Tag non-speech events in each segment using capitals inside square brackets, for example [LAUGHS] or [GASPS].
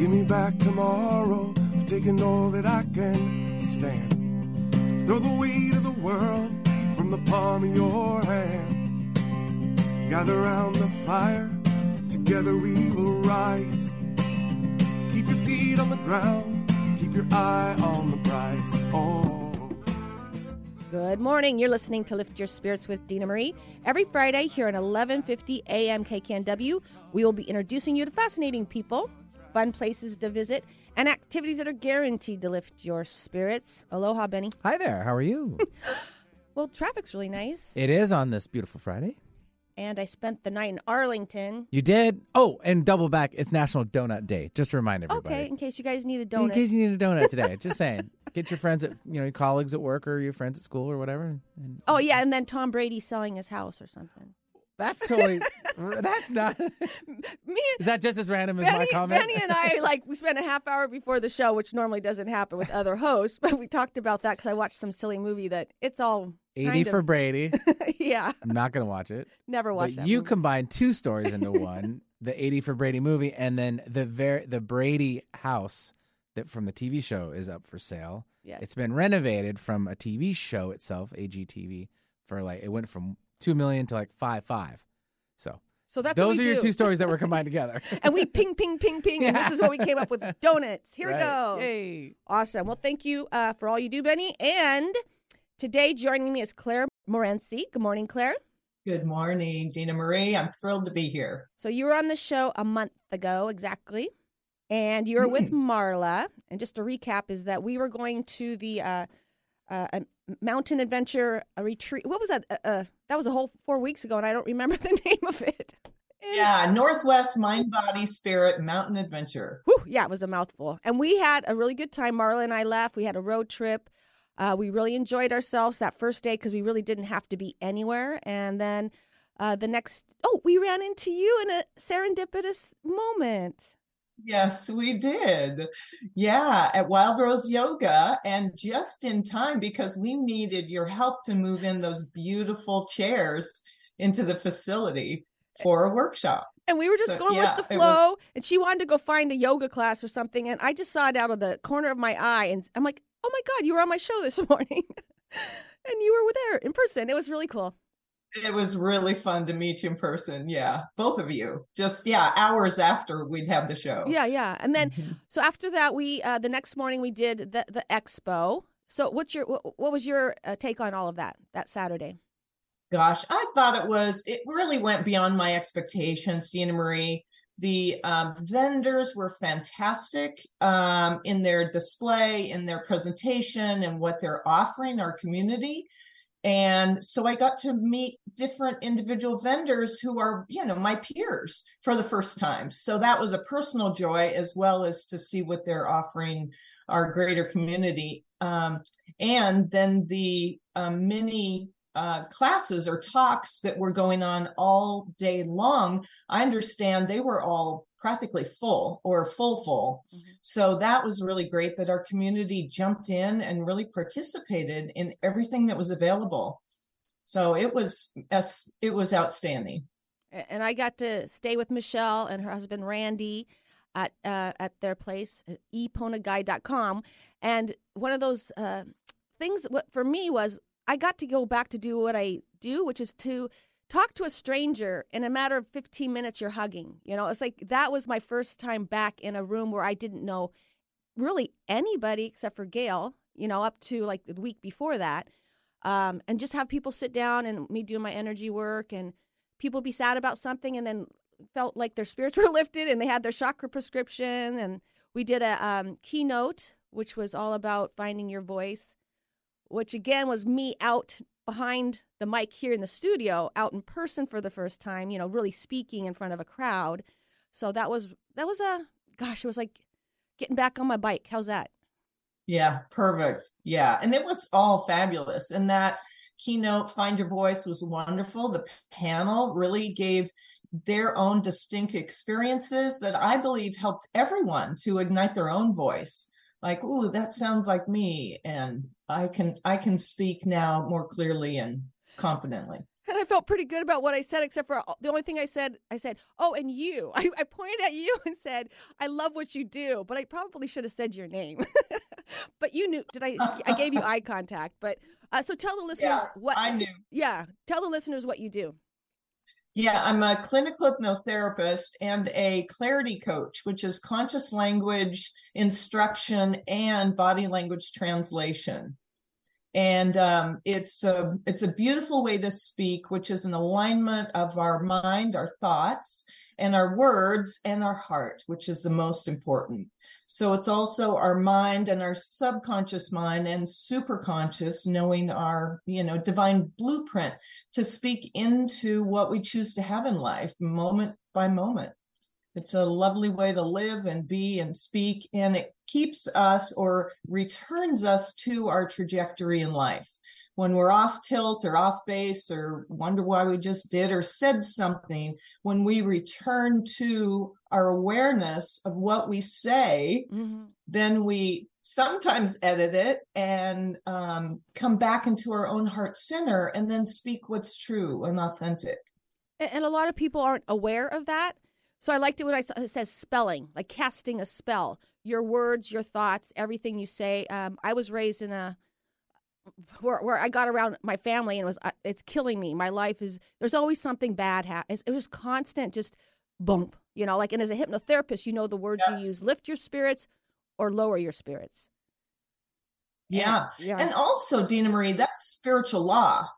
Give me back tomorrow, taking all that I can stand. Throw the weight of the world from the palm of your hand. Gather round the fire, together we will rise. Keep your feet on the ground, keep your eye on the prize. Oh. Good morning. You're listening to Lift Your Spirits with Dina Marie. Every Friday here at 11:50 a.m. KKNW, we will be introducing you to fascinating people, fun places to visit, and activities that are guaranteed to lift your spirits. Aloha, Benny. Hi there. How are you? [LAUGHS] Well, traffic's really nice, it is on this beautiful Friday. and I spent the night in Arlington. You did? Oh, and double back. It's National Donut Day. Just to remind everybody. Okay, in case you guys need a donut. In case you need a donut today. [LAUGHS] Just saying. Get your friends at you know your colleagues at work or your friends at school or whatever. And oh yeah, and then Tom Brady selling his house or something. That's totally. that's not. [LAUGHS] Me [LAUGHS] Is that just as random as my comment? Benny and I [LAUGHS] like we spent a half hour before the show, which normally doesn't happen with other hosts, but we talked about that because I watched some silly movie that it's all Eighty for of- Brady. yeah, I'm not gonna watch it. never watch But you movie. combine two stories into one: the eighty for Brady movie, and then the ver- the Brady house that from the TV show is up for sale. Yes. It's been renovated from a TV show itself, HGTV, for like it went from two million to like five five. So so that's those what are we your two stories that were [LAUGHS] combined together. [LAUGHS] and we ping, ping, ping, ping, and this is what we came up with: donuts. Here we go. Yay! Awesome. Well, thank you uh, for all you do, Benny. And today joining me is Claire Morency. Good morning, Claire. Good morning, Dina Marie. I'm thrilled to be here. So you were on the show a month ago, exactly, and you were with Marla. And just to recap, is that we were going to the uh, uh, mountain adventure a retreat. What was that? That was a whole four weeks ago, and I don't remember [LAUGHS] the name of it. Yeah, Northwest Mind Body Spirit Mountain Adventure. Whew, yeah, it was a mouthful. And we had a really good time. Marla and I left. We had a road trip. Uh, we really enjoyed ourselves that first day because we really didn't have to be anywhere. And then uh, the next, oh, we ran into you in a serendipitous moment. Yes, we did. Yeah, at Wild Rose Yoga, and just in time because we needed your help to move in those beautiful chairs into the facility for a workshop. And we were just So, going yeah, with the it was- flow. And she wanted to go find a yoga class or something. And I just saw it out of the corner of my eye. And I'm like, oh my God, you were on my show this [LAUGHS] morning. and you were there in person. It was really cool. It was really fun to meet you in person. Yeah, both of you. Just, yeah, hours after we'd have the show. Yeah, yeah. And then, Mhm. so after that, we, uh, the next morning, we did the, the expo. So what's your, what, what was your uh, take on all of that, that Saturday? Gosh, I thought it was, it really went beyond my expectations, Dina Marie. The um, vendors were fantastic um, in their display, in their presentation, and what they're offering our community. And so I got to meet different individual vendors who are, you know, my peers for the first time. So that was a personal joy as well as to see what they're offering our greater community. Um, and then the um, many uh, classes or talks that were going on all day long, I understand they were all practically full or full full. Mhm. So that was really great that our community jumped in and really participated in everything that was available. So it was it was outstanding. And I got to stay with Michelle and her husband Randy at uh, at their place, at eponaguide.com. And one of those uh, things what for me was I got to go back to do what I do, which is to talk to a stranger in a matter of 15 minutes you're hugging. You know, it's like that was my first time back in a room where I didn't know really anybody except for Gail, you know, up to like the week before that. Um, and just have people sit down and me do my energy work and people be sad about something and then felt like their spirits [LAUGHS] were lifted and they had their chakra prescription and we did a um, keynote which was all about finding your voice which again was me out behind the mic here in the studio out in person for the first time you know really speaking in front of a crowd so that was that was a gosh it was like getting back on my bike how's that Yeah, perfect. Yeah, and it was all fabulous. And that keynote, Find Your Voice, was wonderful. The panel really gave their own distinct experiences that I believe helped everyone to ignite their own voice. Like, ooh, that sounds like me, and I can I can speak now more clearly and confidently. and I felt pretty good about what I said, except for the only thing I said. I said, "Oh, and you." [LAUGHS] I, I pointed at you and said, "I love what you do," but I probably should have said your name. [LAUGHS] but you knew. Did I? I gave you [LAUGHS] eye contact. But uh, so tell the listeners Yeah, what I knew. Yeah, tell the listeners what you do. Yeah, I'm a clinical hypnotherapist and a clarity coach, which is conscious language instruction and body language translation. And um, it's a it's a beautiful way to speak, which is an alignment of our mind, our thoughts, and our words and our heart, which is the most important. So it's also our mind and our subconscious mind and superconscious knowing our, you know, divine blueprint to speak into what we choose to have in life moment by moment. It's a lovely way to live and be and speak, and it keeps us or returns us to our trajectory in life. When we're off tilt or off base or wonder why we just did or said something, when we return to our awareness of what we say, Mm-hmm. then we sometimes edit it and um, come back into our own heart center and then speak what's true and authentic. And, and a lot of people aren't aware of that. So I liked it when I saw it says spelling, like casting a spell. Your words, your thoughts, everything you say. Um, I was raised in a where, where I got around my family and it was uh, it's killing me. My life is there's always something bad. Ha- it's- it was constant, just bump. You know, like and as a hypnotherapist, you know the words Yeah. you use: lift your spirits or lower your spirits. Yeah. And- yeah. And also, Dina Marie, that spiritual law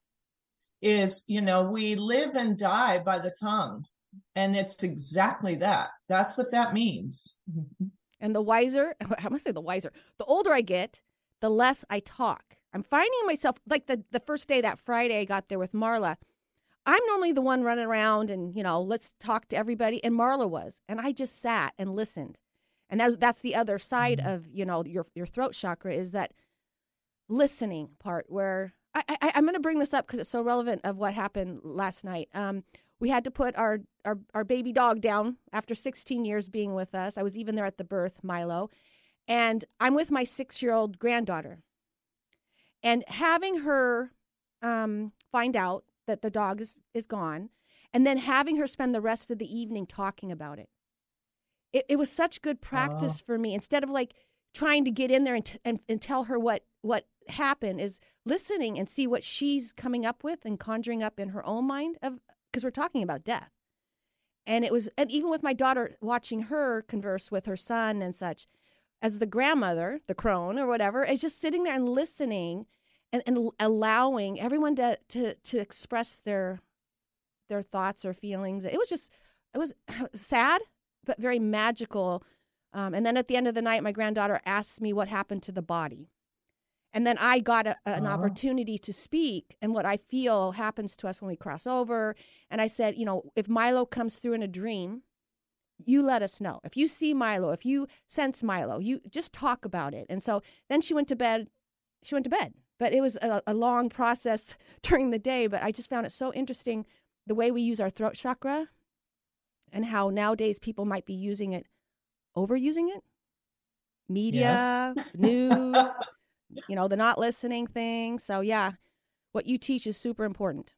is, you know, we live and die by the tongue. And it's exactly that. That's what that means. And the wiser, [LAUGHS] I must say the wiser, the older I get, the less I talk. I'm finding myself like the, the first day that Friday I got there with Marla. I'm normally the one running around and, you know, let's talk to everybody. And Marla was. And I just sat and listened. And that's, that's the other side of, you know, your, your throat chakra is that listening part where I, I, I'm going to bring this up because it's so relevant of what happened last night. Um, we had to put our, our, our baby dog down after 16 years being with us. I was even there at the birth, Milo. And I'm with my six year old granddaughter. And having her um, find out that the dog is, is gone, and then having her spend the rest of the evening talking about it. It, it was such good practice for me. Instead of like trying to get in there and, t- and, and tell her what, what happened, is listening and see what she's coming up with and conjuring up in her own mind of because we're talking about death. And it was, and even with my daughter watching her converse with her son and such, as the grandmother, the crone or whatever, is just sitting there and listening and, and allowing everyone to, to, to express their their thoughts or feelings. It was just, it was [LAUGHS] sad, but very magical. Um, and then at the end of the night, my granddaughter asked me what happened to the body. And then I got a, an Oh. opportunity to speak and what I feel happens to us when we cross over. And I said, you know, if Milo comes through in a dream, you let us know. If you see Milo, if you sense Milo, you just talk about it. And so then she went to bed. She went to bed. But it was a, a long process [LAUGHS] during the day. But I just found it so interesting the way we use our throat chakra and how nowadays people might be using it, overusing it. Media, [LAUGHS] news, you know, the not listening thing. So, yeah, what you teach is super important.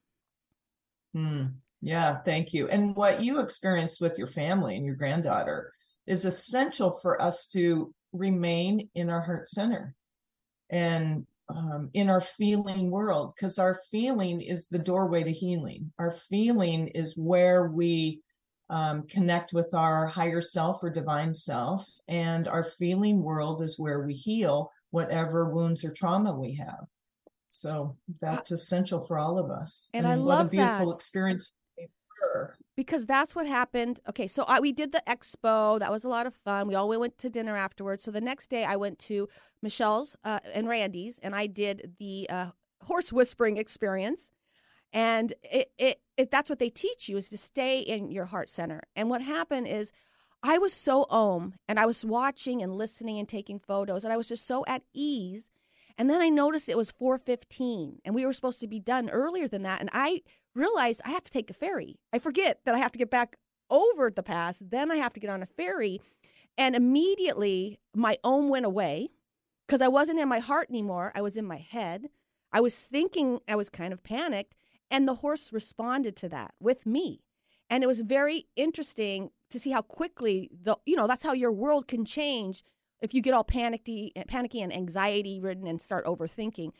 Hmm. Yeah, thank you. And what you experienced with your family and your granddaughter is essential for us to remain in our heart center and um, in our feeling world, because our feeling is the doorway to healing. Our feeling is where we um, connect with our higher self or divine self, and our feeling world is where we heal whatever wounds or trauma we have. So that's essential for all of us. And I what love a beautiful that. experience because that's what happened. Okay, so I, we did the expo. That was a lot of fun. We all went to dinner afterwards. So the next day, I went to Michelle's uh, and Randy's, and I did the uh, horse whispering experience. And it, it, it that's what they teach you is to stay in your heart center. And what happened is, I was so om, and I was watching and listening and taking photos, and I was just so at ease. And then I noticed it was 4:15, and we were supposed to be done earlier than that. And I realized I have to take a ferry. I forget that I have to get back over the pass. Then I have to get on a ferry. And immediately my own went away because I wasn't in my heart anymore. I was in my head. I was thinking, I was kind of panicked. And the horse responded to that with me. And it was very interesting to see how quickly the you know, that's how your world can change if you get all panicky panicky and anxiety ridden and start overthinking.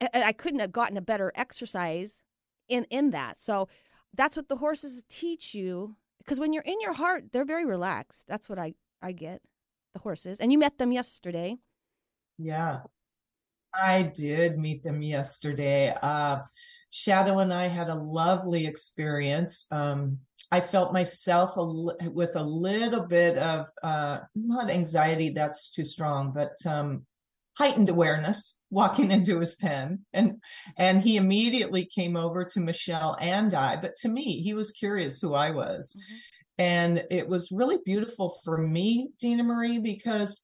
And I couldn't have gotten a better exercise in in that. So that's what the horses teach you because when you're in your heart, they're very relaxed. That's what I I get the horses. And you met them yesterday. Yeah. I did meet them yesterday. Uh Shadow and I had a lovely experience. Um, I felt myself a, with a little bit of uh, not anxiety, that's too strong, but um, heightened awareness walking [LAUGHS] into his pen. And and he immediately came over to Michelle and I but to me he was curious who I was. Mm-hmm. and it was really beautiful for me Dina Marie because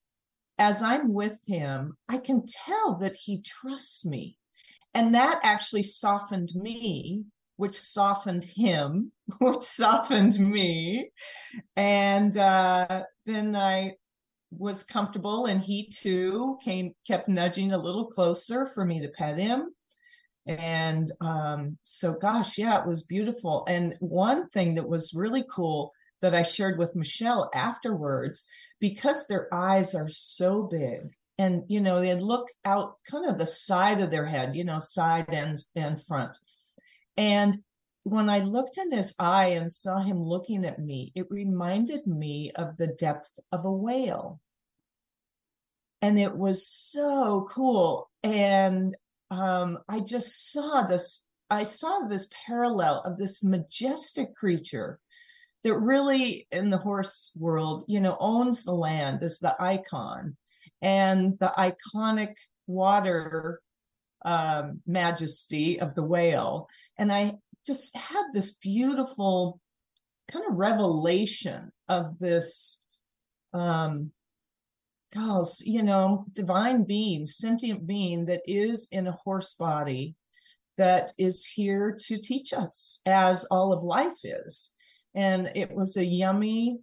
as I'm with him I can tell that he trusts me. And that actually softened me which softened him [LAUGHS] which softened me. And uh, then I was comfortable and he too came kept nudging a little closer for me to pet him. And um, so gosh yeah it was beautiful. And one thing that was really cool that i shared with michelle afterwards because their eyes are so big and you know they look out kind of the side of their head you know side and and front and when i looked in his eye and saw him looking at me it reminded me of the depth of a whale. And it was so cool. And um, i just saw this i saw this parallel of this majestic creature that really in the horse world you know owns the land is the icon. And the iconic water um, majesty of the whale and i just had this beautiful kind of revelation of this um, gosh, you know, divine being, sentient being that is in a horse body that is here to teach us as all of life is. And it was a yummy,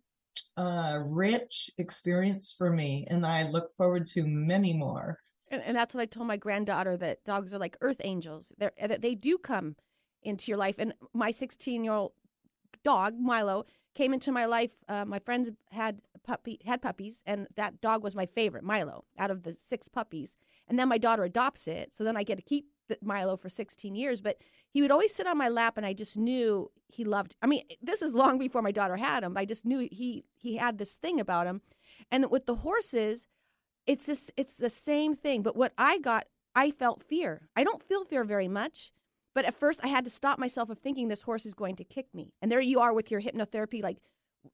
uh, rich experience for me. And I look forward to many more. And, and that's what I told my granddaughter that dogs are like earth angels. They're, they do come into your life. And my 16 year old dog, Milo, came into my life. Uh, my friends had puppy had puppies, and that dog was my favorite, Milo, out of the six puppies. And then my daughter adopts it, so then I get to keep Milo for 16 years. But he would always sit on my lap, and I just knew he loved. I mean, this is long before my daughter had him. I just knew he he had this thing about him. And with the horses, it's this it's the same thing. But what I got, I felt fear. I don't feel fear very much. But at first, I had to stop myself of thinking this horse is going to kick me. And there you are with your hypnotherapy, like,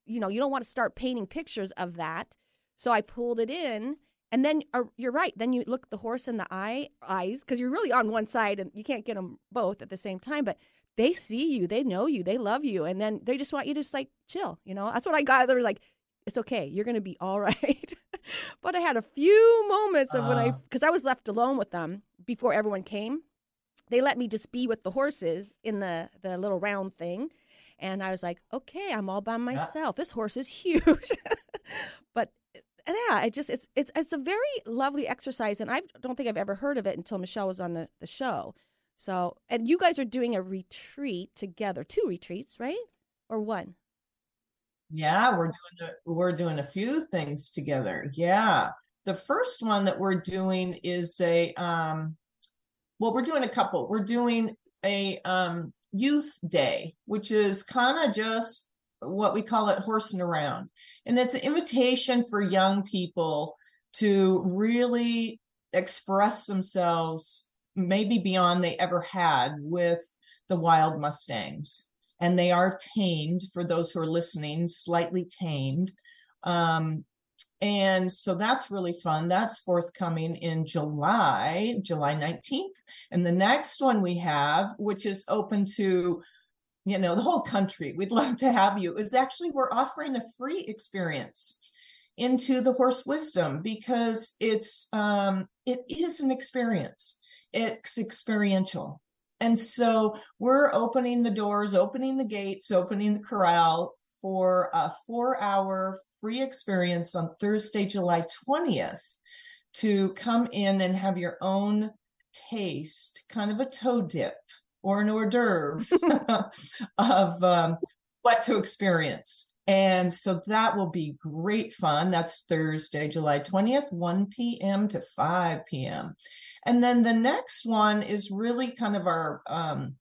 you know, you don't want to start painting pictures of that. So I pulled it in, and then uh, you're right. Then you look the horse in the eye eyes because you're really on one side, and you can't get them both at the same time. But they see you, they know you, they love you, and then they just want you to just like chill. You know, that's what I got. They were like, "It's okay, you're gonna be all [LAUGHS] right." but I had a few moments of uh, when I because uh. I was left alone with them before everyone came they let me just be with the horses in the the little round thing. And i was like okay i'm all by myself. This horse is [LAUGHS] huge. But yeah it just it's it's it's a very lovely exercise. And i don't think i've ever heard of it until michelle was on the the show. So and you guys are doing a retreat together two retreats right? Or one? Yeah we're doing a, we're doing a few things together. Yeah. The first one that we're doing is a um well, we're doing a couple. We're doing a um, youth day, which is kind of just what we call it horsing around. And it's an invitation for young people to really express themselves, maybe beyond they ever had with the wild Mustangs. And they are tamed, for those who are listening, slightly tamed. Um, and so that's really fun. That's forthcoming in July, July 19th. And the next one we have, which is open to, you know, the whole country, we'd [LAUGHS] love to have you, is actually we're offering a free experience into the horse wisdom because it's um it is an experience. It's experiential. And so we're opening the doors, opening the gates, opening the corral for a four hour free experience on Thursday, July 20th to come in and have your own taste, kind of a toe dip or an hors d'oeuvre [LAUGHS] of um, what to experience. And so that will be great fun. That's Thursday, July 20th, 1 p.m. to 5 p.m. And then the next one is really kind of our um,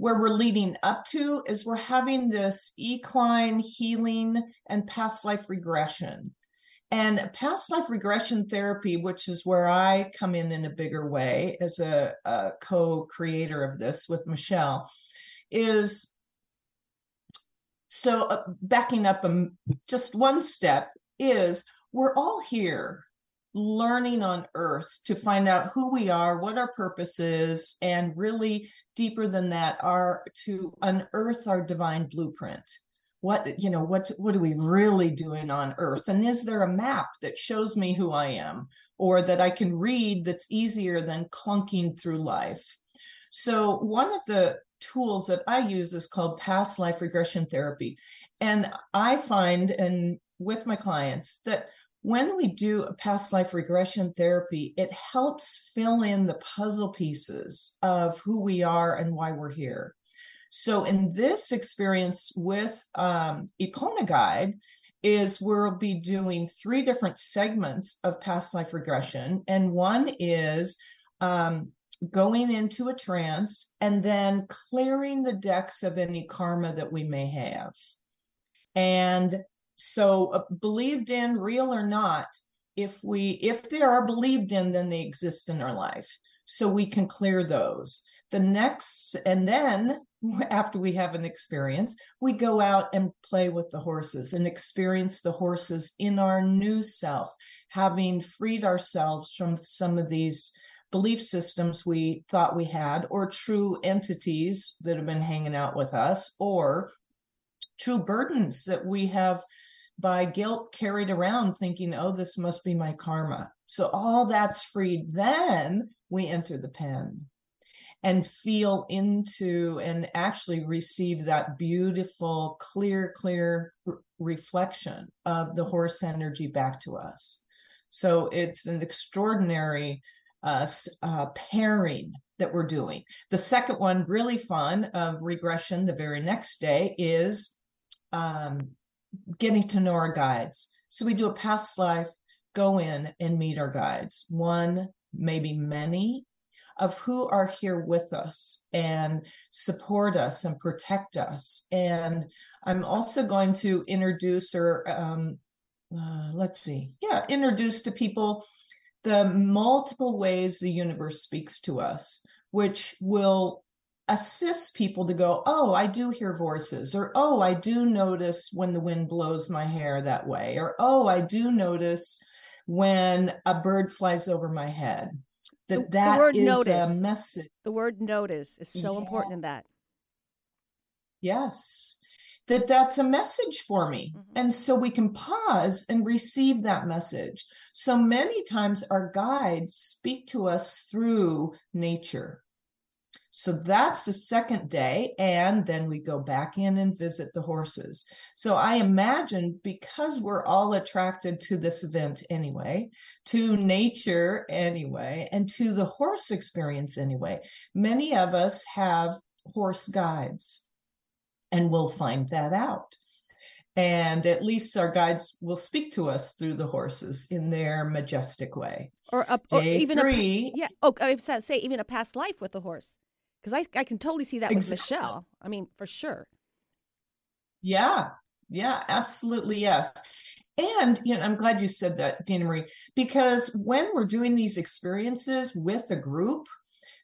where we're leading up to is we're having this equine healing and past life regression. And past life regression therapy, which is where I come in in a bigger way as a, a co creator of this with Michelle, is so uh, backing up um, just one step is we're all here learning on earth to find out who we are, what our purpose is, and really deeper than that are to unearth our divine blueprint. What you know, what what are we really doing on earth? And is there a map that shows me who I am or that I can read that's easier than clunking through life? So one of the tools that I use is called past life regression therapy. And I find and with my clients that when we do a past life regression therapy, it helps fill in the puzzle pieces of who we are and why we're here. So, in this experience with um, Epona Guide, is we'll be doing three different segments of past life regression, and one is um, going into a trance and then clearing the decks of any karma that we may have. And so uh, believed in real or not if we if they are believed in then they exist in our life. So we can clear those. The next and then [LAUGHS] after we have an experience we go out and play with the horses and experience the horses in our new self having freed ourselves from some of these belief systems we thought we had or true entities that have been hanging out with us or true burdens that we have by guilt carried around thinking, oh, this must be my karma. So all that's freed. Then we enter the pen and feel into and actually receive that beautiful, clear, clear reflection of the horse energy back to us. So it's an extraordinary uh, uh, pairing that we're doing. The second one, really fun of regression the very next day, is um, getting to know our guides. So we do a past life, go in and meet our guides, one, maybe many of who are here with us and support us and protect us. And I'm also going to introduce or um, uh, let's see, yeah, introduce to people the multiple ways the universe speaks to us, which will assist people to go, oh, I do hear voices, or oh, I do notice when the wind blows my hair that way, or oh, I do notice when a bird flies over my head. That the, that the word is notice. a message. The word notice is so Yeah. important in that. Yes. That that's a message for me. Mhm. And so we can pause and receive that message. So many times our guides speak to us through nature. So that's the second day. And then we go back in and visit the horses. So I imagine because we're all attracted to this event anyway, to nature anyway, and to the horse experience anyway, many of us have horse guides and we'll find that out. And at least our guides will speak to us through the horses in their majestic way. Or, a, or even a, yeah. Oh, I was say even a past life with the horse, because I I can totally see that with Michelle. I mean, for sure. Yeah, yeah, absolutely, yes. And you know, I'm glad you said that, Dina Marie, because when we're doing these experiences with a group,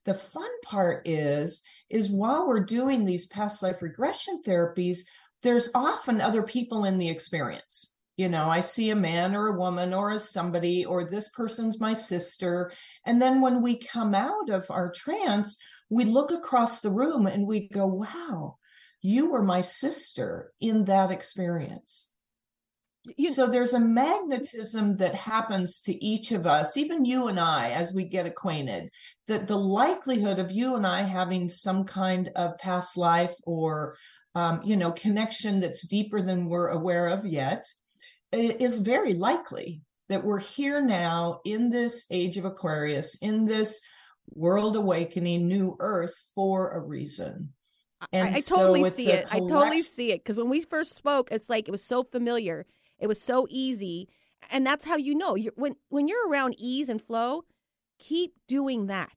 the fun part is is while we're doing these past life regression therapies, there's often other people in the experience. You know, I see a man or a woman or a somebody, or this person's my sister. And then when we come out of our trance, we look across the room and we go, wow, you were my sister in that experience. You, so there's a magnetism that happens to each of us, even you and I, as we get acquainted, that the likelihood of you and I having some kind of past life or, um, you know, connection that's deeper than we're aware of yet is very likely that we're here now in this age of Aquarius, in this World Awakening New Earth for a reason. And I, I totally so see it. I totally see it because when we first spoke, it's like it was so familiar. It was so easy, and that's how you know. You're, when when you're around ease and flow, keep doing that.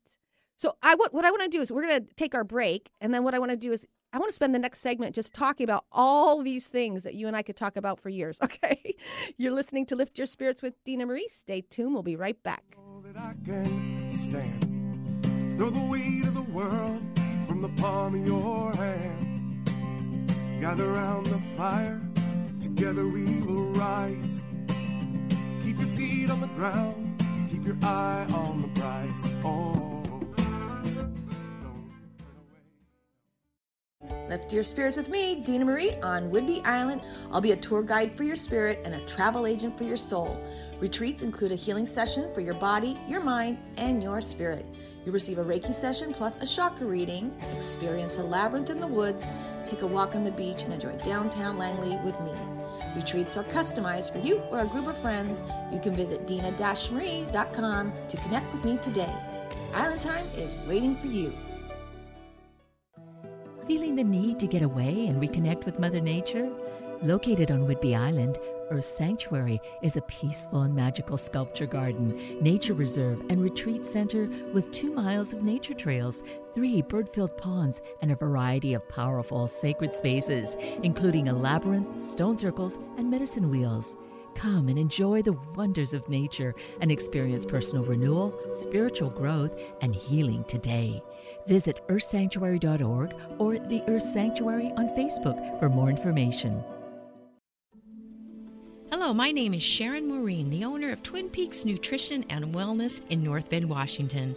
So I what what I want to do is we're going to take our break, and then what I want to do is I want to spend the next segment just talking about all these things that you and I could talk about for years. [LAUGHS] Okay, you're listening to Lift Your Spirits with Dina Marie. Stay tuned. We'll be right back. Throw the weight of the world from the palm of your hand. Gather round the fire, together we will rise. Keep your feet on the ground, keep your eye on the prize. Oh. Lift your spirits with me, Dina Marie, on Whidbey Island. I'll be a tour guide for your spirit and a travel agent for your soul. Retreats include a healing session for your body, your mind, and your spirit. You'll receive a Reiki session plus a chakra reading, experience a labyrinth in the woods, take a walk on the beach, and enjoy downtown Langley with me. Retreats are customized for you or a group of friends. You can visit dina-marie.com to connect with me today. Island Time is waiting for you. Feeling the need to get away and reconnect with Mother Nature? Located on Whidbey Island, Earth Sanctuary is a peaceful and magical sculpture garden, nature reserve, and retreat center with two miles of nature trails, three bird filled ponds, and a variety of powerful sacred spaces, including a labyrinth, stone circles, and medicine wheels. Come and enjoy the wonders of nature and experience personal renewal, spiritual growth, and healing today. Visit earthsanctuary.org or the Earth Sanctuary on Facebook for more information. My name is Sharon Maureen, the owner of Twin Peaks Nutrition and Wellness in North Bend, Washington.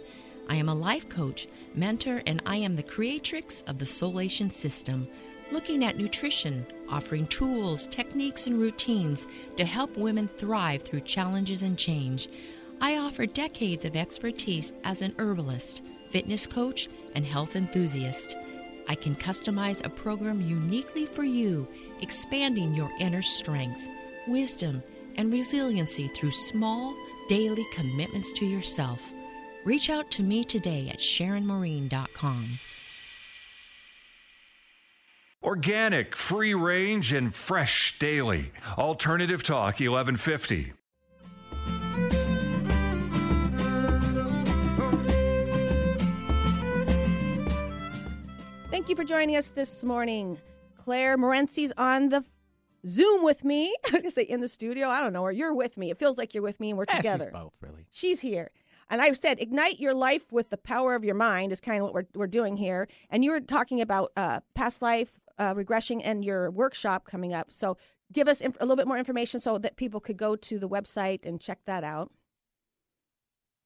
I am a life coach, mentor, and I am the creatrix of the Solation system, looking at nutrition, offering tools, techniques, and routines to help women thrive through challenges and change. I offer decades of expertise as an herbalist, fitness coach, and health enthusiast. I can customize a program uniquely for you, expanding your inner strength wisdom, and resiliency through small, daily commitments to yourself. Reach out to me today at SharonMaureen.com. Organic, free range, and fresh daily. Alternative Talk 1150. Thank you for joining us this morning. Claire Morency's on the Zoom with me. [LAUGHS] I was say in the studio. I don't know, or you're with me. It feels like you're with me and we're yeah, together. She's both, really. She's here. And I've said, ignite your life with the power of your mind is kind of what we're, we're doing here. And you were talking about uh, past life uh, regression and your workshop coming up. So give us inf- a little bit more information so that people could go to the website and check that out.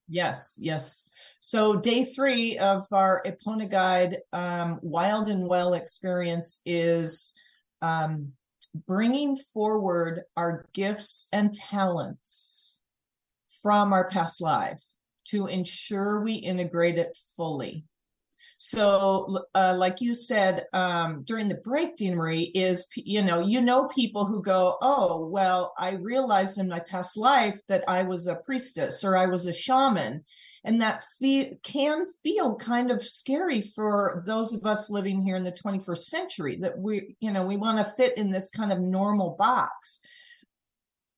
Yes, yes. So day three of our Epona Guide um, Wild and Well experience is um, bringing forward our gifts and talents from our past life to ensure we integrate it fully. So, uh, like you said um, during the break, Dina Marie, is you know you know people who go, oh well, I realized in my past life that I was a priestess or I was a shaman, and that fe- can feel kind of scary for those of us living here in the 21st century that we you know we want to fit in this kind of normal box.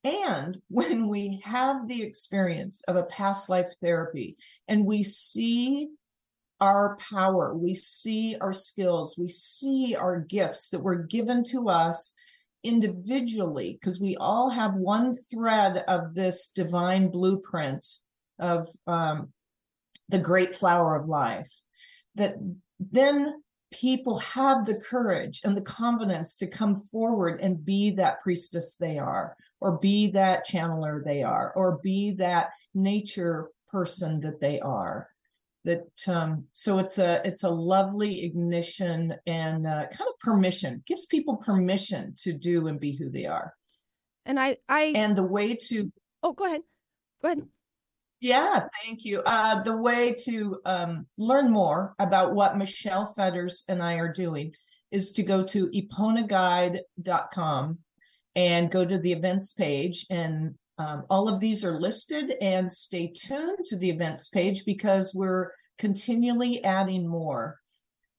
And when we have the experience of a past life therapy and we see our power we see our skills we see our gifts that were given to us individually because we all have one thread of this divine blueprint of um, the great flower of life, that then people have the courage and the confidence to come forward and be that priestess they are, or be that channeler they are, or be that nature person that they are. That um, so it's a it's a lovely ignition and uh, kind of permission gives people permission to do and be who they are. And I I and the way to oh go ahead go ahead yeah, thank you. Uh, the way to um, learn more about what Michelle Fetters and I are doing is to go to eponaguide.com and go to the events page. And um, all of these are listed. And stay tuned to the events page because we're continually adding more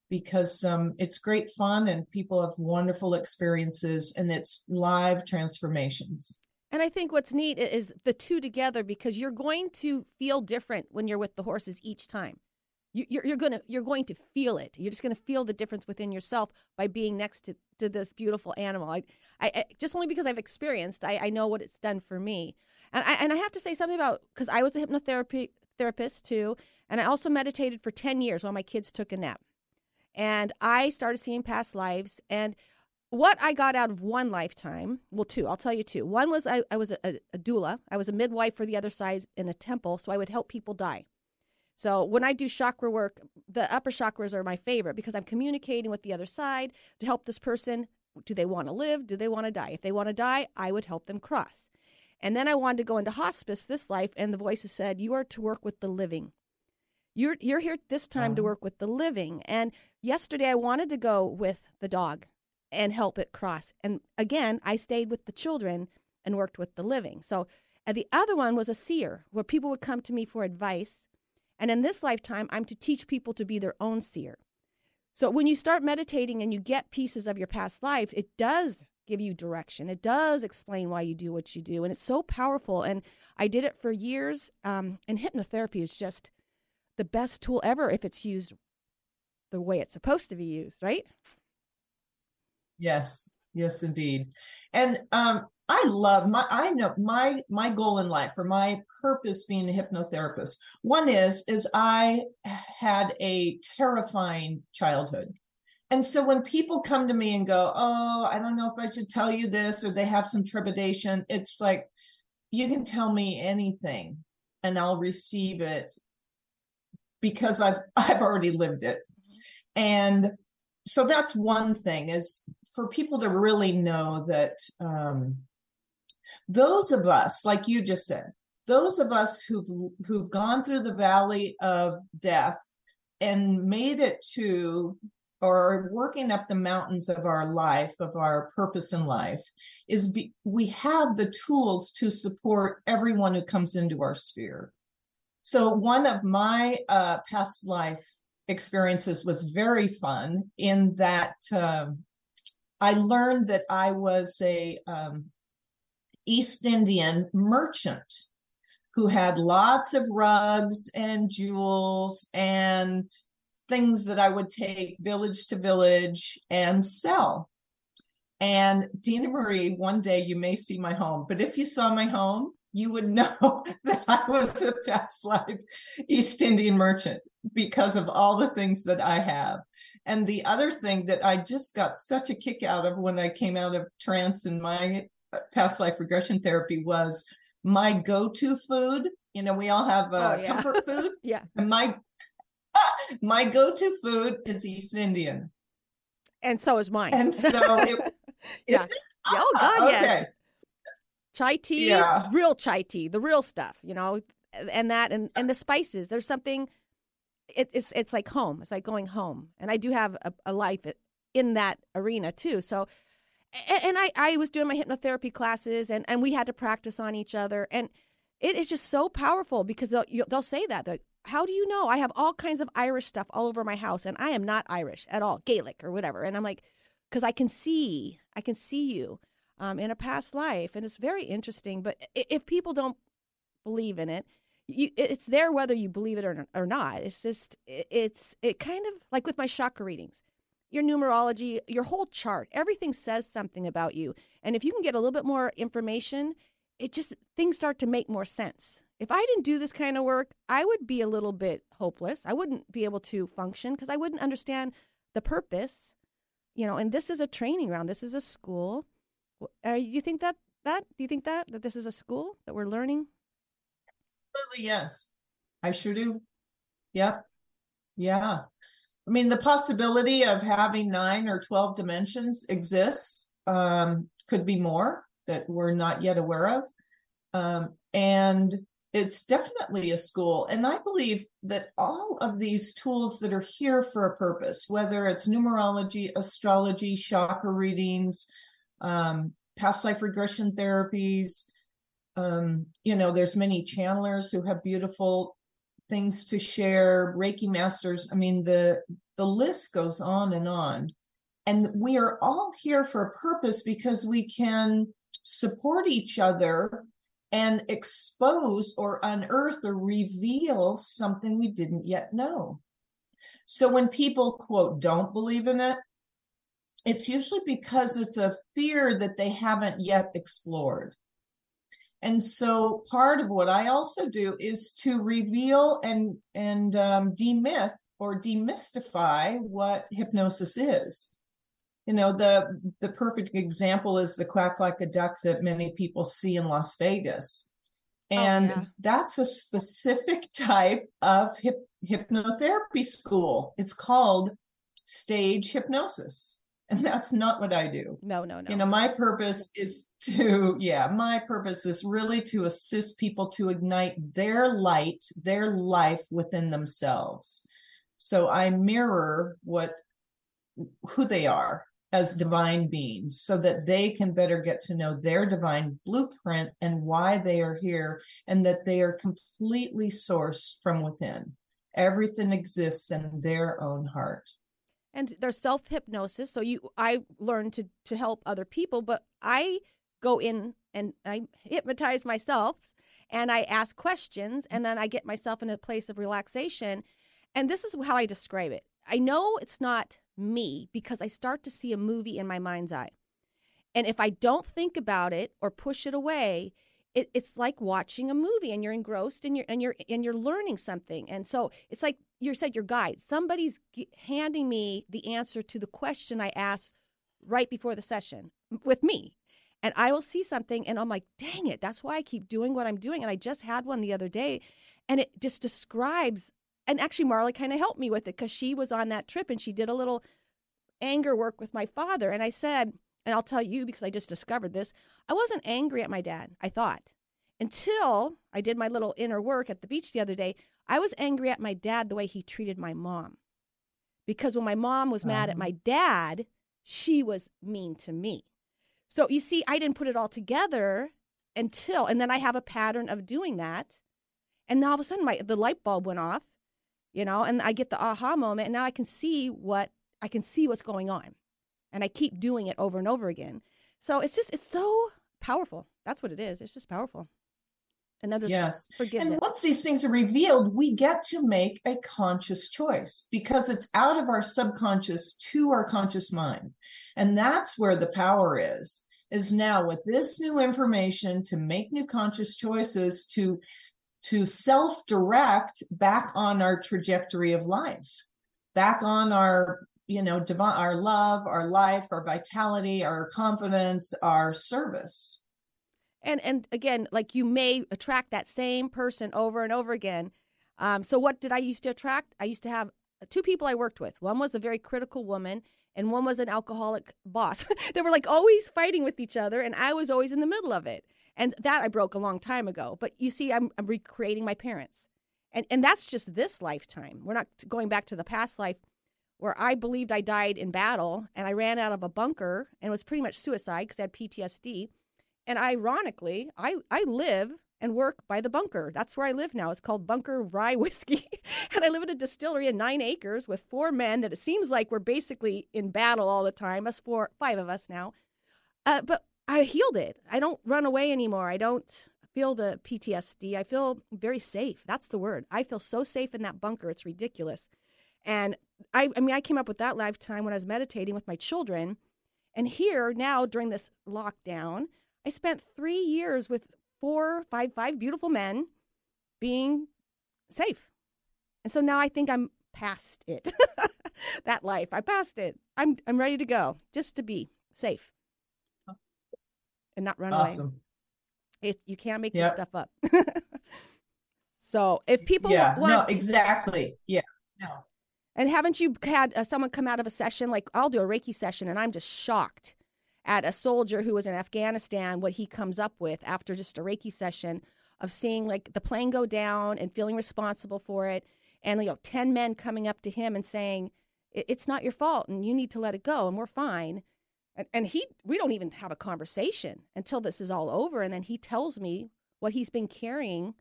because um, it's great fun and people have wonderful experiences and it's live transformations. And I think what's neat is the two together because you're going to feel different when you're with the horses each time. You, you're, you're gonna you're going to feel it. You're just gonna feel the difference within yourself by being next to, to this beautiful animal. I, I, I just only because I've experienced, I, I know what it's done for me. And I and I have to say something about because I was a hypnotherapy therapist too, and I also meditated for ten years while my kids took a nap. And I started seeing past lives and what I got out of one lifetime, well, two, I'll tell you two. One was I, I was a, a, doula, I was a midwife for the other side in a temple, so I would help people die. So when I do chakra work, the upper chakras are my favorite because I'm communicating with the other side to help this person. Do they want to live? Do they want to die? If they want to die, I would help them cross. And then I wanted to go into hospice this life, and the voices said, You are to work with the living. You're, you're here this time uh-huh. to work with the living. And yesterday I wanted to go with the dog and help it cross. And again, I stayed with the children and worked with the living. So, and the other one was a seer, where people would come to me for advice. And in this lifetime, I'm to teach people to be their own seer. So when you start meditating and you get pieces of your past life, it does give you direction. It does explain why you do what you do. And it's so powerful. And I did it for years. Um, and hypnotherapy is just the best tool ever if it's used the way it's supposed to be used, right? Yes, yes, indeed. And um, I love my I know my my goal in life or my purpose being a hypnotherapist. One is is I had a terrifying childhood. And so when people come to me and go, "Oh, I don't know if I should tell you this," or they have some trepidation, it's like you can tell me anything and I'll receive it because I've I've already lived it. And so that's one thing is for people to really know that um, those of us, like you just said, those of us who've who've gone through the valley of death and made it to or working up the mountains of our life of our purpose in life is be, we have the tools to support everyone who comes into our sphere. So one of my uh, past life experiences was very fun in that um, I learned that I was a um, East Indian merchant who had lots of rugs and jewels and things that I would take village to village and sell. And Dina Marie, one day you may see my home, but if you saw my home, you would [LAUGHS] know that I was a past life East Indian merchant because of all the things that I have. And the other thing that I just got such a kick out of when I came out of trance and my past life regression therapy was my go-to food. You know, we all have uh, oh, yeah. comfort food. [LAUGHS] yeah. And my [LAUGHS] my go-to food is East Indian. And so is mine. And so it, [LAUGHS] yeah. It? Oh God, okay. yes chai tea, yeah. real chai tea, the real stuff, you know, and that and and the spices. There's something. It, it's it's like home. It's like going home, and I do have a, a life in that arena too. So, and, and I I was doing my hypnotherapy classes, and and we had to practice on each other, and it is just so powerful because they'll they'll say that like, how do you know? I have all kinds of Irish stuff all over my house, and I am not Irish at all, Gaelic or whatever. And I'm like, because I can see, I can see you um, in a past life, and it's very interesting. But if people don't believe in it, you, it's there whether you believe it or, or not. It's just it's it kind of like with my chakra readings, your numerology, your whole chart, everything says something about you. And if you can get a little bit more information, it just things start to make more sense. If I didn't do this kind of work, I would be a little bit hopeless. I wouldn't be able to function because I wouldn't understand the purpose. You know, and this is a training ground. This is a school. Uh, you think that that do you think that that this is a school that we're learning? Absolutely, yes. I sure do. Yep. Yeah. I mean, the possibility of having nine or 12 dimensions exists. Um, could be more that we're not yet aware of. Um, and it's definitely a school. And I believe that all of these tools that are here for a purpose, whether it's numerology, astrology, chakra readings, um, past life regression therapies. Um, you know, there's many channelers who have beautiful things to share, Reiki masters. I mean, the the list goes on and on. And we are all here for a purpose because we can support each other and expose or unearth or reveal something we didn't yet know. So when people quote don't believe in it, it's usually because it's a fear that they haven't yet explored. And so part of what I also do is to reveal and and um, demyth or demystify what hypnosis is. You know, the the perfect example is the quack like a duck that many people see in Las Vegas. Oh, And yeah. that's a specific [LAUGHS] type of hip, hypnotherapy school. It's called stage hypnosis. And that's not what I do. No, no, no. You know, my purpose is to, yeah, my purpose is really to assist people to ignite their light, their life within themselves. So I mirror what, who they are as divine beings so that they can better get to know their divine blueprint and why they are here and that they are completely sourced from within. Everything exists in their own heart. And there's self hypnosis. So you, I learn to to help other people, but I go in and I hypnotize myself, and I ask questions, and then I get myself in a place of relaxation. And this is how I describe it. I know it's not me because I start to see a movie in my mind's eye, and if I don't think about it or push it away. It, it's like watching a movie and you're engrossed and you're and you're and you're learning something and so it's like you said your guide. Somebody's g- handing me the answer to the question i asked right before the session with me. And i will see something and i'm like dang it that's why i keep doing what i'm doing. And i just had one the other day and it just describes and actually marley kind of helped me with it because she was on that trip and she did a little anger work with my father. And i said and i'll tell you because i just discovered this i wasn't angry at my dad i thought until i did my little inner work at the beach the other day I was angry at my dad the way he treated my mom. Because when my mom was mad at Uh-huh. my dad, she was mean to me. So you see, I didn't put it all together until, and then I have a pattern of doing that. And now all of a sudden, my the light bulb went off, you know, and I get the aha moment, and now I can see what I can see what's going on, and I keep doing it over and over again. So it's just it's so powerful. That's what it is. It's just powerful. And then there's Yes. forgiveness. And once these things are revealed, we get to make a conscious choice because it's out of our subconscious to our conscious mind. And that's where the power is. Is now with this new information to make new conscious choices to to self-direct back on our trajectory of life, back on our you know divine our love, our life, our vitality, our confidence, our service. And and again like you may attract that same person over and over again. Um, so what did i used to attract? I used to have two people i worked with. One was a very critical woman and one was an alcoholic boss. [LAUGHS] They were like always fighting with each other and i was always in the middle of it. And that i broke a long time ago. But you see i'm, I'm recreating my parents. And and that's just this lifetime. We're not going back to the past life where i believed i died in battle and i ran out of a bunker and was pretty much suicide because i had ptsd and ironically, I, I live and work by the bunker. That's where I live now. It's called Bunker Rye [LAUGHS] Whiskey. and I live in a distillery in nine acres with four men that it seems like we're basically in battle all the time. Us four, five of us now. Uh, but I healed it. I don't run away anymore. I don't feel the PTSD. I feel very safe. That's the word. I feel so safe in that bunker. It's ridiculous. And I, I mean, I came up with that lifetime when I was meditating with my children. And here now during this lockdown, I spent three years with four, five, five beautiful men being safe. And so now I think I'm past it. [LAUGHS] that life. I passed it. I'm I'm ready to go. Just to be safe. And not run away. Awesome. It, you can't make Yep. this stuff up. [LAUGHS] so if people yeah, want no, exactly. Yeah. No. and haven't you had uh, someone come out of a session like I'll do a Reiki session and I'm just shocked at a soldier who was in Afghanistan what he comes up with after just a Reiki session of seeing like the plane go down and feeling responsible for it and you know 10 men coming up to him and saying it's not your fault and you need to let it go and we're fine and, and he we don't even have a conversation until this is all over and then he tells me what he's been carrying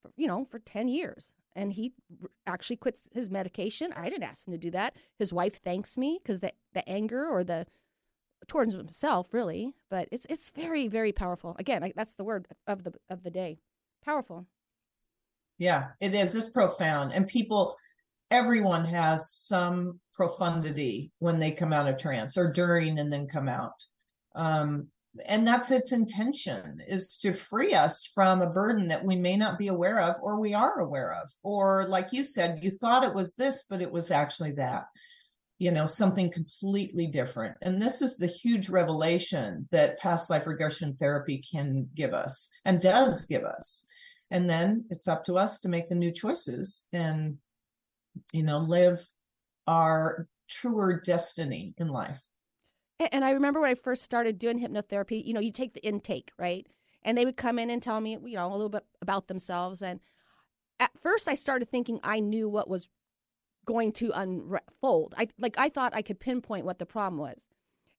for, you know for 10 years and he actually quits his medication. I didn't ask him to do that. His wife thanks me because the the anger or the towards himself really, but it's it's very very powerful. Again, I, that's the word of the of the day. Powerful. Yeah, it is. It's profound, and people, everyone has some profundity when they come out of trance or during and then come out. Um, and that's its intention is to free us from a burden that we may not be aware of or we are aware of or like you said you thought it was this but it was actually that you know something completely different and this is the huge revelation that past life regression therapy can give us and does give us and then it's up to us to make the new choices and you know live our truer destiny in life and I remember when I first started doing hypnotherapy, you know, you take the intake, right? And they would come in and tell me, you know, a little bit about themselves. And at first I started thinking I knew what was going to unfold. I like I thought I could pinpoint what the problem was.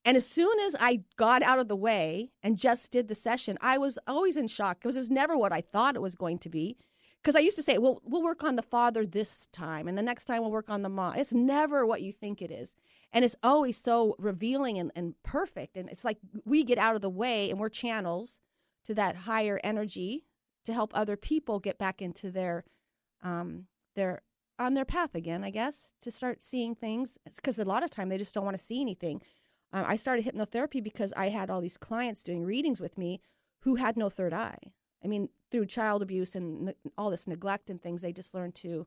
And as soon as I got out of the way and just did the session, I was always in shock because it was never what I thought it was going to be. Because I used to say, well, we'll work on the father this time, and the next time we'll work on the mom. It's never what you think it is and it's always so revealing and, and perfect and it's like we get out of the way and we're channels to that higher energy to help other people get back into their um their on their path again i guess to start seeing things because a lot of time they just don't want to see anything um, i started hypnotherapy because i had all these clients doing readings with me who had no third eye i mean through child abuse and ne- all this neglect and things they just learned to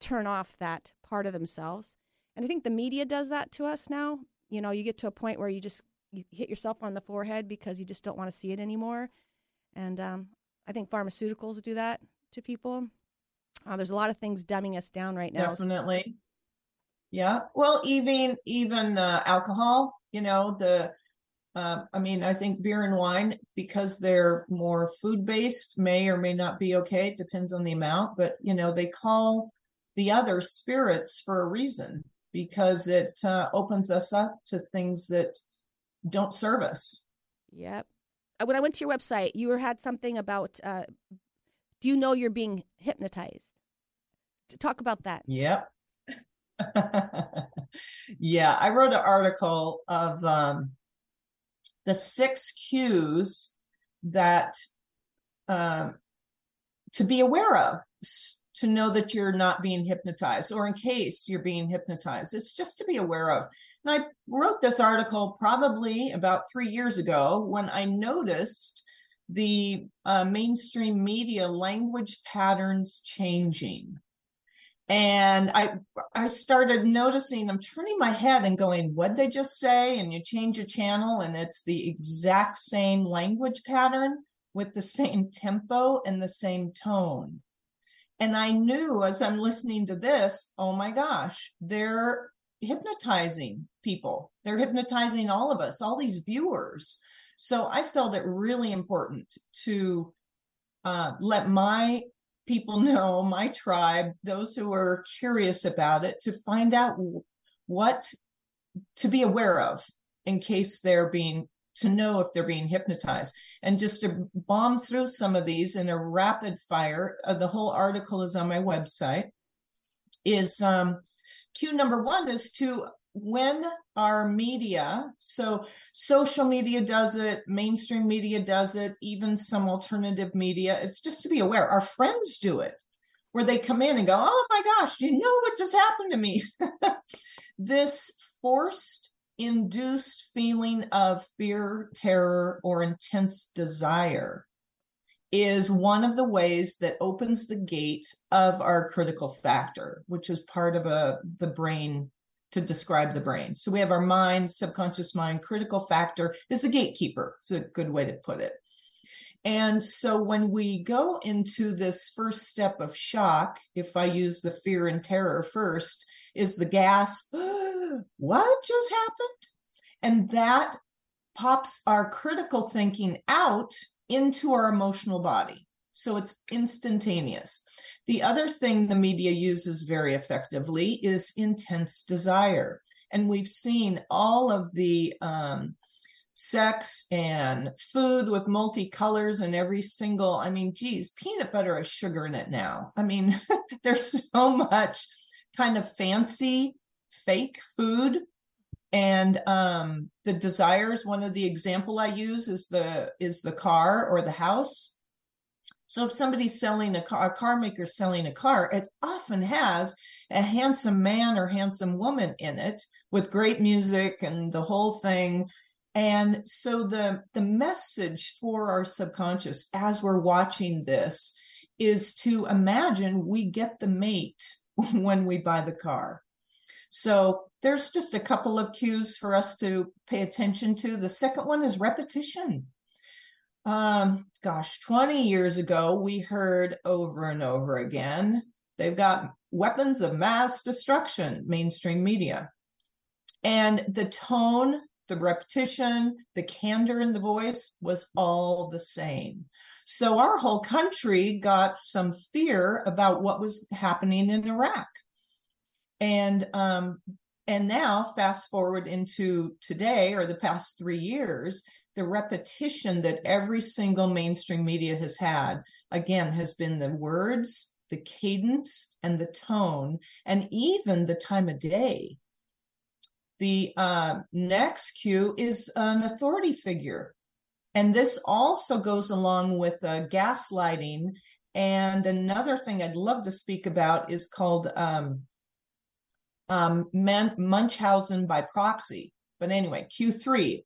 turn off that part of themselves and I think the media does that to us now. You know, you get to a point where you just you hit yourself on the forehead because you just don't want to see it anymore. And um, I think pharmaceuticals do that to people. Uh, there's a lot of things dumbing us down right now. Definitely. Yeah. Well, even even uh, alcohol. You know the. Uh, I mean, I think beer and wine, because they're more food based, may or may not be okay. It depends on the amount, but you know, they call the other spirits for a reason because it uh, opens us up to things that don't serve us. Yep. Uh, when I went to your website, you had something about uh, do you know you're being hypnotized? Talk about that. Yep. [LAUGHS] yeah, I wrote an article of um, the six cues that uh, to be aware of to know that you're not being hypnotized or in case you're being hypnotized. It's just to be aware of. And I wrote this article probably about three years ago when I noticed the uh, mainstream media language patterns changing. And I I started noticing, I'm turning my head and going, what they just say? And you change a channel and it's the exact same language pattern with the same [LAUGHS] tempo and the same tone. And I knew as I'm listening to this, oh my gosh, they're hypnotizing people. They're hypnotizing all of us, all these viewers. So I felt it really important to uh, let my people know, my tribe, those who are curious about it, to find out what to be aware of in case they're being to know if they're being hypnotized. And just to bomb through some of these in a rapid fire, uh, the whole article is on my website. Is um, cue number one is to when our media, so social media does it, mainstream media does it, even some alternative media, it's just to be aware. Our friends do it, where they come in and go, Oh my gosh, you know what just happened to me? [LAUGHS] this forced induced feeling of fear, terror, or intense desire is one of the ways that opens the gate of our critical factor, which is part of a the brain to describe the brain. So we have our mind, subconscious mind, critical factor is the gatekeeper. It's a good way to put it. And so when we go into this first step of shock, if I use the fear and terror first, is the gas, [GASPS] what just happened? And that pops our critical thinking out into our emotional body. So it's instantaneous. The other thing the media uses very effectively is intense desire. And we've seen all of the um, sex and food with multicolors and every single i mean geez peanut butter has sugar in it now. I mean [LAUGHS] there's so much kind of fancy fake food. And um the desires one of the example i use is the is the car or the house so if somebody's selling a car a car maker selling a car it often has a handsome man or handsome woman in it with great music and the whole thing and so the the message for our subconscious as we're watching this is to imagine we get the mate [LAUGHS] when we buy the car. So there's just a couple of cues for us to pay attention to. The second one is repetition. Um, gosh, 20 years ago, we heard over and over again they've got weapons of mass destruction, mainstream media. And the tone the repetition, the candor in the voice was all the same. So our whole country got some fear about what was happening in Iraq. And um, and now fast forward into today or the past three years, the repetition that every single mainstream media has had again has been the words, the cadence, and the tone, and even the time of day the uh, next cue is an authority figure. And this also goes along with uh, gaslighting. And another thing I'd love to speak about is called um, um, Man- Munchausen by proxy. But anyway, Q3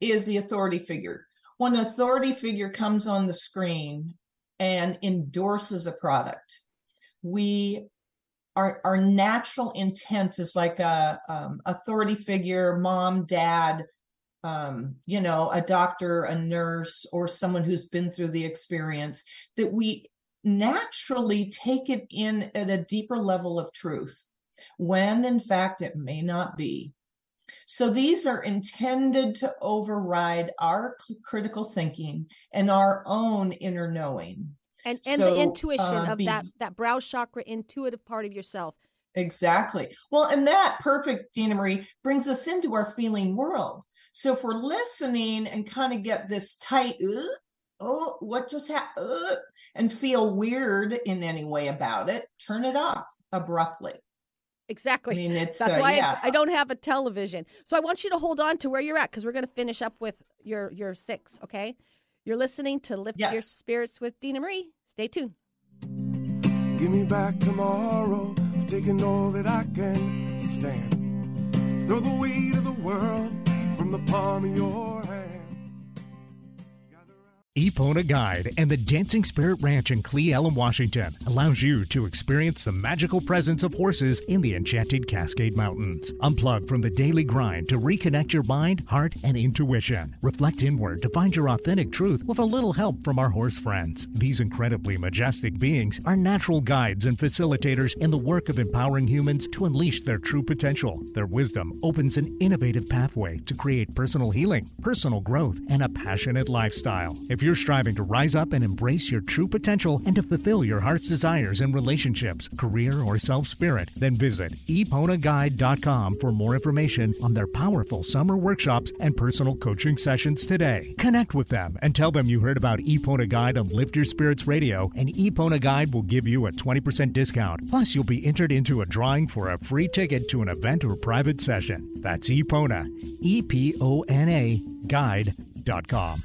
is the authority figure. When an authority figure comes on the screen and endorses a product, we our our natural intent is like a um, authority figure, mom, dad, um, you know, a doctor, a nurse, or someone who's been through the experience. That we naturally take it in at a deeper level of truth, when in fact it may not be. So these are intended to override our critical thinking and our own inner knowing. And and so, the intuition uh, of be, that that brow chakra intuitive part of yourself. Exactly. Well and that perfect dina marie brings us into our feeling world. So if we're listening and kind of get this tight uh, oh what just happened uh, and feel weird in any way about it turn it off abruptly Exactly. I mean, it's, That's uh, why yeah. I, I, don't have a television. So I want you to hold on to where you're at because we're going to finish up with your your six. Okay. You're listening to Lift yes. Your Spirits with Dina Marie. Stay tuned. Give me back tomorrow, taking all that I can stand. Throw the weight of the world from the palm of your Epona Guide and the Dancing Spirit Ranch in Cle Elum, Washington allows you to experience the magical presence of horses in the enchanted Cascade Mountains. Unplug from the daily grind to reconnect your mind, heart, and intuition. Reflect inward to find your authentic truth with a little help from our horse friends. These incredibly majestic beings are natural guides and facilitators in the work of empowering humans to unleash their true potential. Their wisdom opens an innovative pathway to create personal healing, personal growth, and a passionate lifestyle. If you're striving to rise up and embrace your true potential and to fulfill your heart's desires in relationships, career, or self spirit, then visit eponaguide.com for more information on their powerful summer workshops and personal coaching sessions today. Connect with them and tell them you heard about Epona Guide on Lift Your Spirits Radio, and Epona Guide will give you a 20% discount. Plus, you'll be entered into a drawing for a free ticket to an event or private session. That's Epona, E P O N A, guide.com.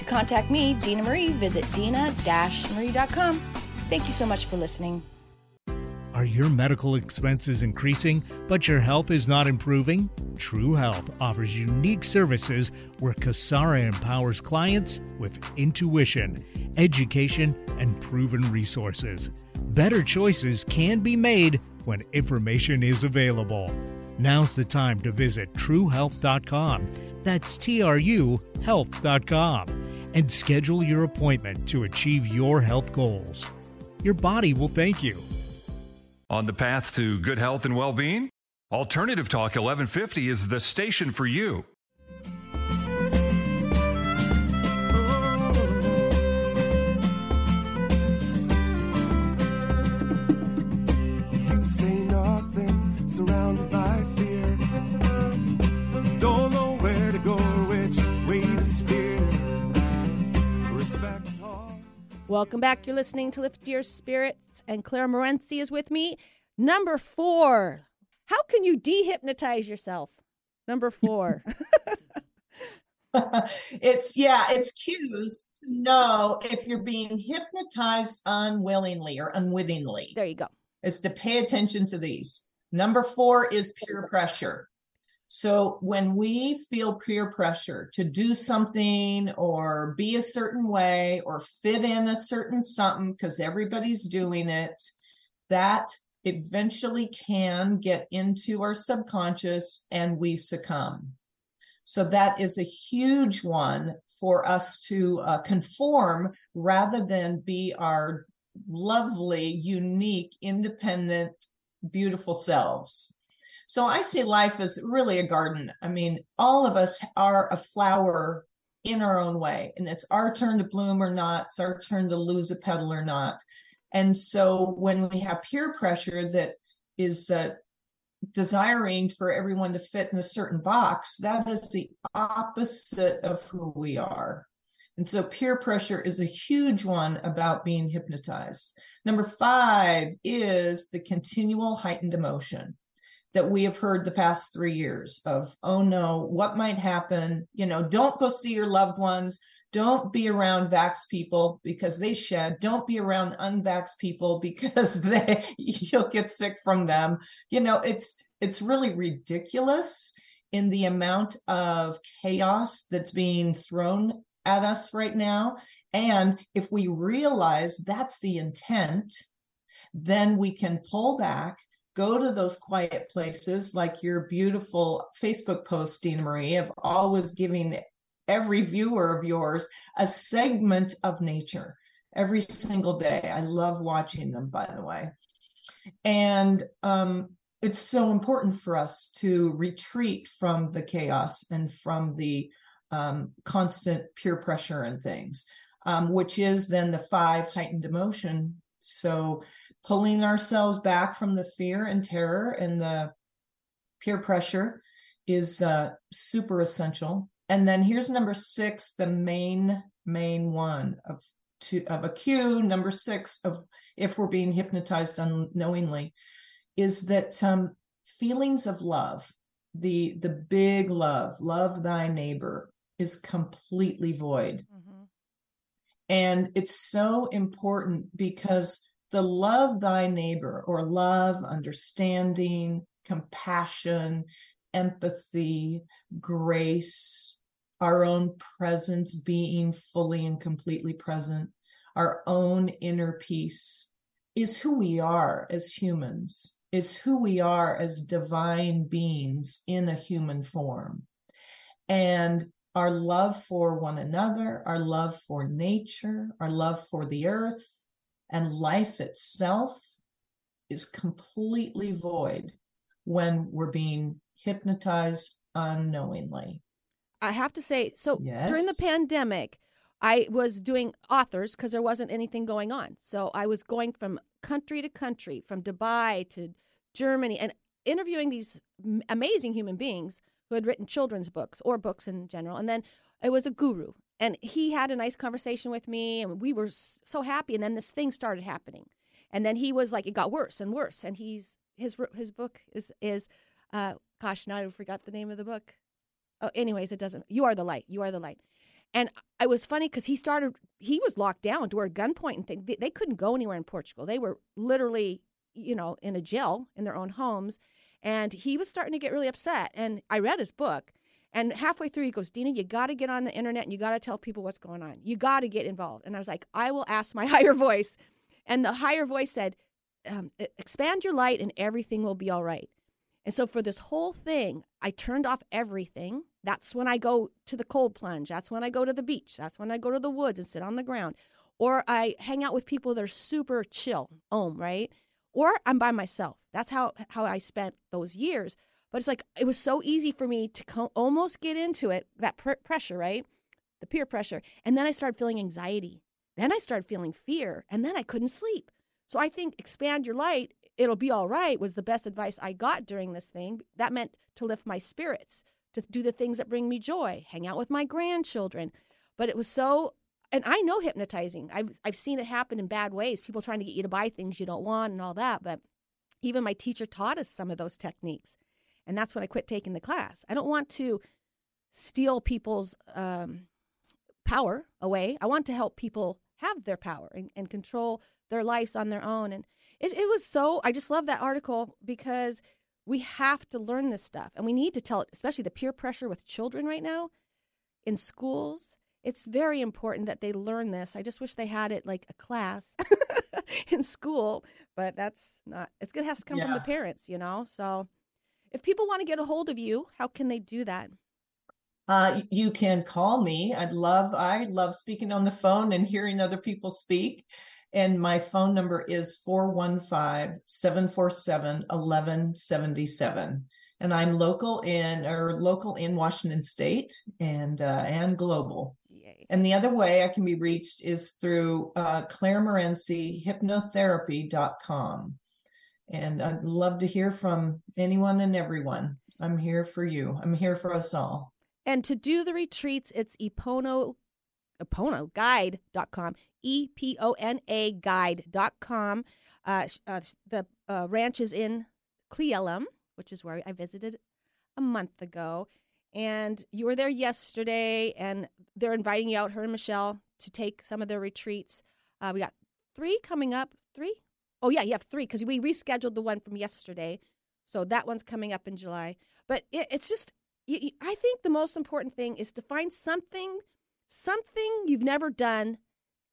To contact me, Dina Marie, visit dina-marie.com. Thank you so much for listening. Are your medical expenses increasing, but your health is not improving? True Health offers unique services where Kasara empowers clients with intuition, education, and proven resources. Better choices can be made when information is available. Now's the time to visit truhealth.com. That's T R U health.com and schedule your appointment to achieve your health goals. Your body will thank you. On the path to good health and well being? Alternative Talk 1150 is the station for you. You say nothing, surrounded by Welcome back. You're listening to Lift Your Spirits, and Claire Morency is with me. Number four. How can you dehypnotize yourself? Number four. [LAUGHS] [LAUGHS] it's yeah, it's cues to know if you're being hypnotized unwillingly or unwittingly. there you go. It's to pay attention to these. Number four is peer pressure. So when we feel peer pressure to do something or be a certain way or fit in a certain something because everybody's doing it, that eventually can get into our subconscious and we succumb. So that is a huge one for us to uh, conform rather than be our lovely, unique, independent, beautiful selves. So I see life as really a garden. I mean, all of us are a flower in our own way, and it's our turn to bloom or not. It's our turn to lose a petal or not. And so when we have peer pressure that is uh, desiring for everyone to fit in a certain box, that is the opposite of who we are. And so peer pressure is a huge one about being hypnotized. Number five is the continual heightened emotion that we have heard the past three years of, oh no, what might happen? You know, don't go see your loved ones. Don't be around vax people because they shed. Don't be around unvax people because [LAUGHS] they you'll get sick from them. You know, it's it's really ridiculous in the amount of chaos that's being thrown at us right now. And if we realize that's the intent, then we can pull back, go to those quiet places like your beautiful Facebook post, Dina Marie, of always giving every viewer of yours a segment of nature every single day. I love watching them, by the way. And um, it's so important for us to retreat from the chaos and from the um, constant peer pressure and things, um, which is then the five heightened emotion. So pulling ourselves back from the fear and terror and the peer pressure is uh, super essential. And then here's number six, the main main one of two of a cue. Number six of if we're being hypnotized unknowingly, is that um, feelings of love, the the big love, love thy neighbor, is completely void. Mm-hmm. And it's so important because the love thy neighbor or love, understanding, compassion, empathy, grace, our own presence, being fully and completely present, our own inner peace is who we are as humans, is who we are as divine beings in a human form. And our love for one another, our love for nature, our love for the earth, and life itself is completely void when we're being hypnotized unknowingly. I have to say, so during the pandemic, I was doing authors because there wasn't anything going on. So I was going from country to country, from Dubai to Germany, and interviewing these amazing human beings who had written children's books or books in general. And then it was a guru, and he had a nice conversation with me, and we were so happy. And then this thing started happening, and then he was like, it got worse and worse. And he's his his book is is, uh, gosh, now I forgot the name of the book. Oh, anyways, it doesn't. You are the light. You are the light. And it was funny because he started. He was locked down to a gunpoint and thing. They, they couldn't go anywhere in Portugal. They were literally, you know, in a jail in their own homes. And he was starting to get really upset. And I read his book. And halfway through, he goes, Dina, you got to get on the internet and you got to tell people what's going on. You got to get involved. And I was like, I will ask my [LAUGHS] higher voice. And the higher voice said, um, "E- expand your light and everything will be all right. And so for this whole thing, I turned off everything. That's when I go to the cold plunge. That's when I go to the beach. That's when I go to the woods and sit on the ground. Or I hang out with people that are super chill, om, right? Or I'm by myself. That's how how I spent those years. But it's like it was so easy for me to co- almost get into it, that pr- pressure, right? The peer pressure. And then I started feeling anxiety. Then I started feeling fear, and then I couldn't sleep. So I think expand your light, it'll be all right was the best advice I got during this thing. That meant to lift my spirits, to do the things that bring me joy, hang out with my grandchildren. But it was so and I know hypnotizing. I've I've seen it happen in bad ways. People trying to get you to buy things you don't want and all that. But even my teacher taught us some of those techniques, and that's when I quit taking the class. I don't want to steal people's um, power away. I want to help people have their power and, and control their lives on their own. And it, it was so. I just love that article because we have to learn this stuff, and we need to tell it, especially the peer pressure with children right now in schools it's very important that they learn this. I just wish they had it like a class [LAUGHS] in school, but that's not, it's going to have to come yeah. from the parents, you know? So if people want to get a hold of you, how can they do that? Uh, you can call me. I'd love, I love speaking on the phone and hearing other people speak. And my phone number is 415 747 1177 and I'm local in or local in Washington State and uh, and global. Yay. And the other way I can be reached is through uh, Claire Morency, hypnotherapy.com. And I'd love to hear from anyone and everyone. I'm here for you. I'm here for us all. And to do the retreats, it's epona, guide.com, E P O N A guide.com. Uh, uh, the uh, ranch is in Cle Elum, which is where I visited a month ago and you were there yesterday, and they're inviting you out, her and Michelle, to take some of their retreats. Uh, we got three coming up. Three? Oh, yeah, you have three because we rescheduled the one from yesterday. So that one's coming up in July. But it, it's just, you, you, I think the most important thing is to find something, something you've never done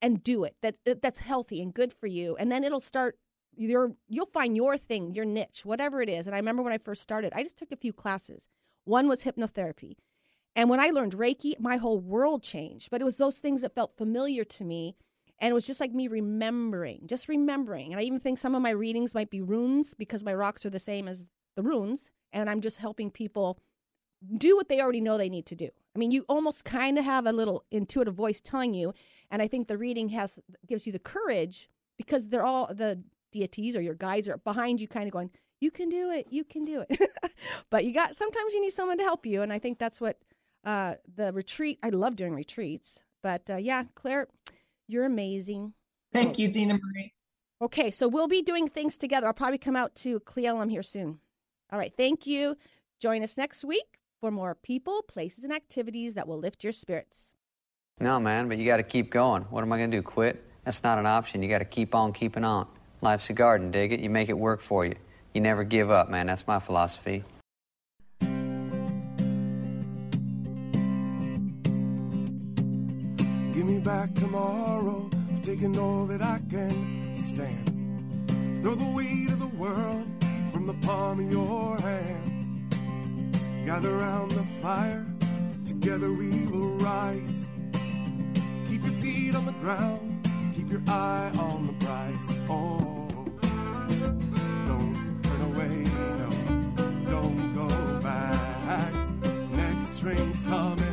and do it that that's healthy and good for you and then it'll start your you'll find your thing your niche whatever it is and i remember when i first started i just took a few classes one was hypnotherapy. And when I learned Reiki, my whole world changed. But it was those things that felt familiar to me. And it was just like me remembering, just remembering. And I even think some of my readings might be runes because my rocks are the same as the runes. And I'm just helping people do what they already know they need to do. I mean, you almost kind of have a little intuitive voice telling you. And I think the reading has gives you the courage because they're all the deities or your guides are behind you, kind of going, you can do it you can do it [LAUGHS] but you got sometimes you need someone to help you and i think that's what uh, the retreat i love doing retreats but uh, yeah claire you're amazing. Thank you dina marie. Okay so we'll be doing things together. I'll probably come out to Cle Elum here soon. All right thank you. Join us next week for more people places and activities that will lift your spirits. No man but you got to keep going. What am i going to do quit? That's not an option. You got to keep on keeping on. Life's a garden dig it. You make it work for you. You never give up, man. That's my philosophy. Me back tomorrow, taking all that I can stand. Throw the weight of the world from the palm of your hand. Gather round the fire, together we will rise. Keep your feet on the ground, keep your eye on the prize. Oh. Don't turn away, no, don't go back. Next train's coming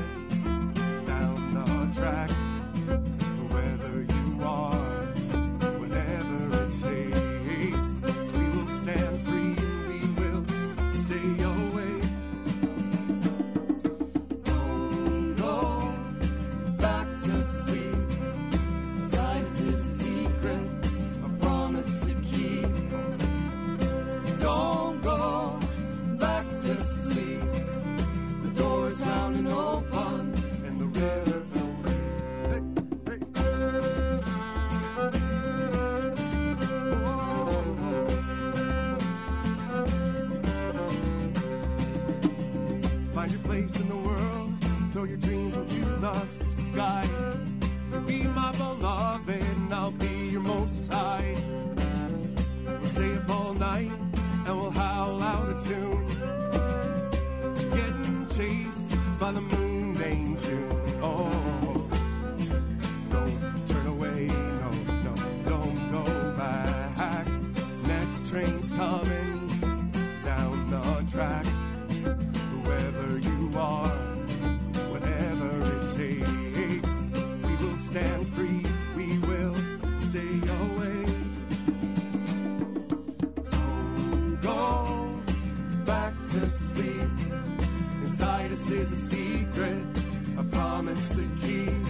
throw your dreams into the sky. Be my beloved, and I'll be your most high. We'll stay up all night, and we'll howl out a tune. Getting chased by the moon. A promise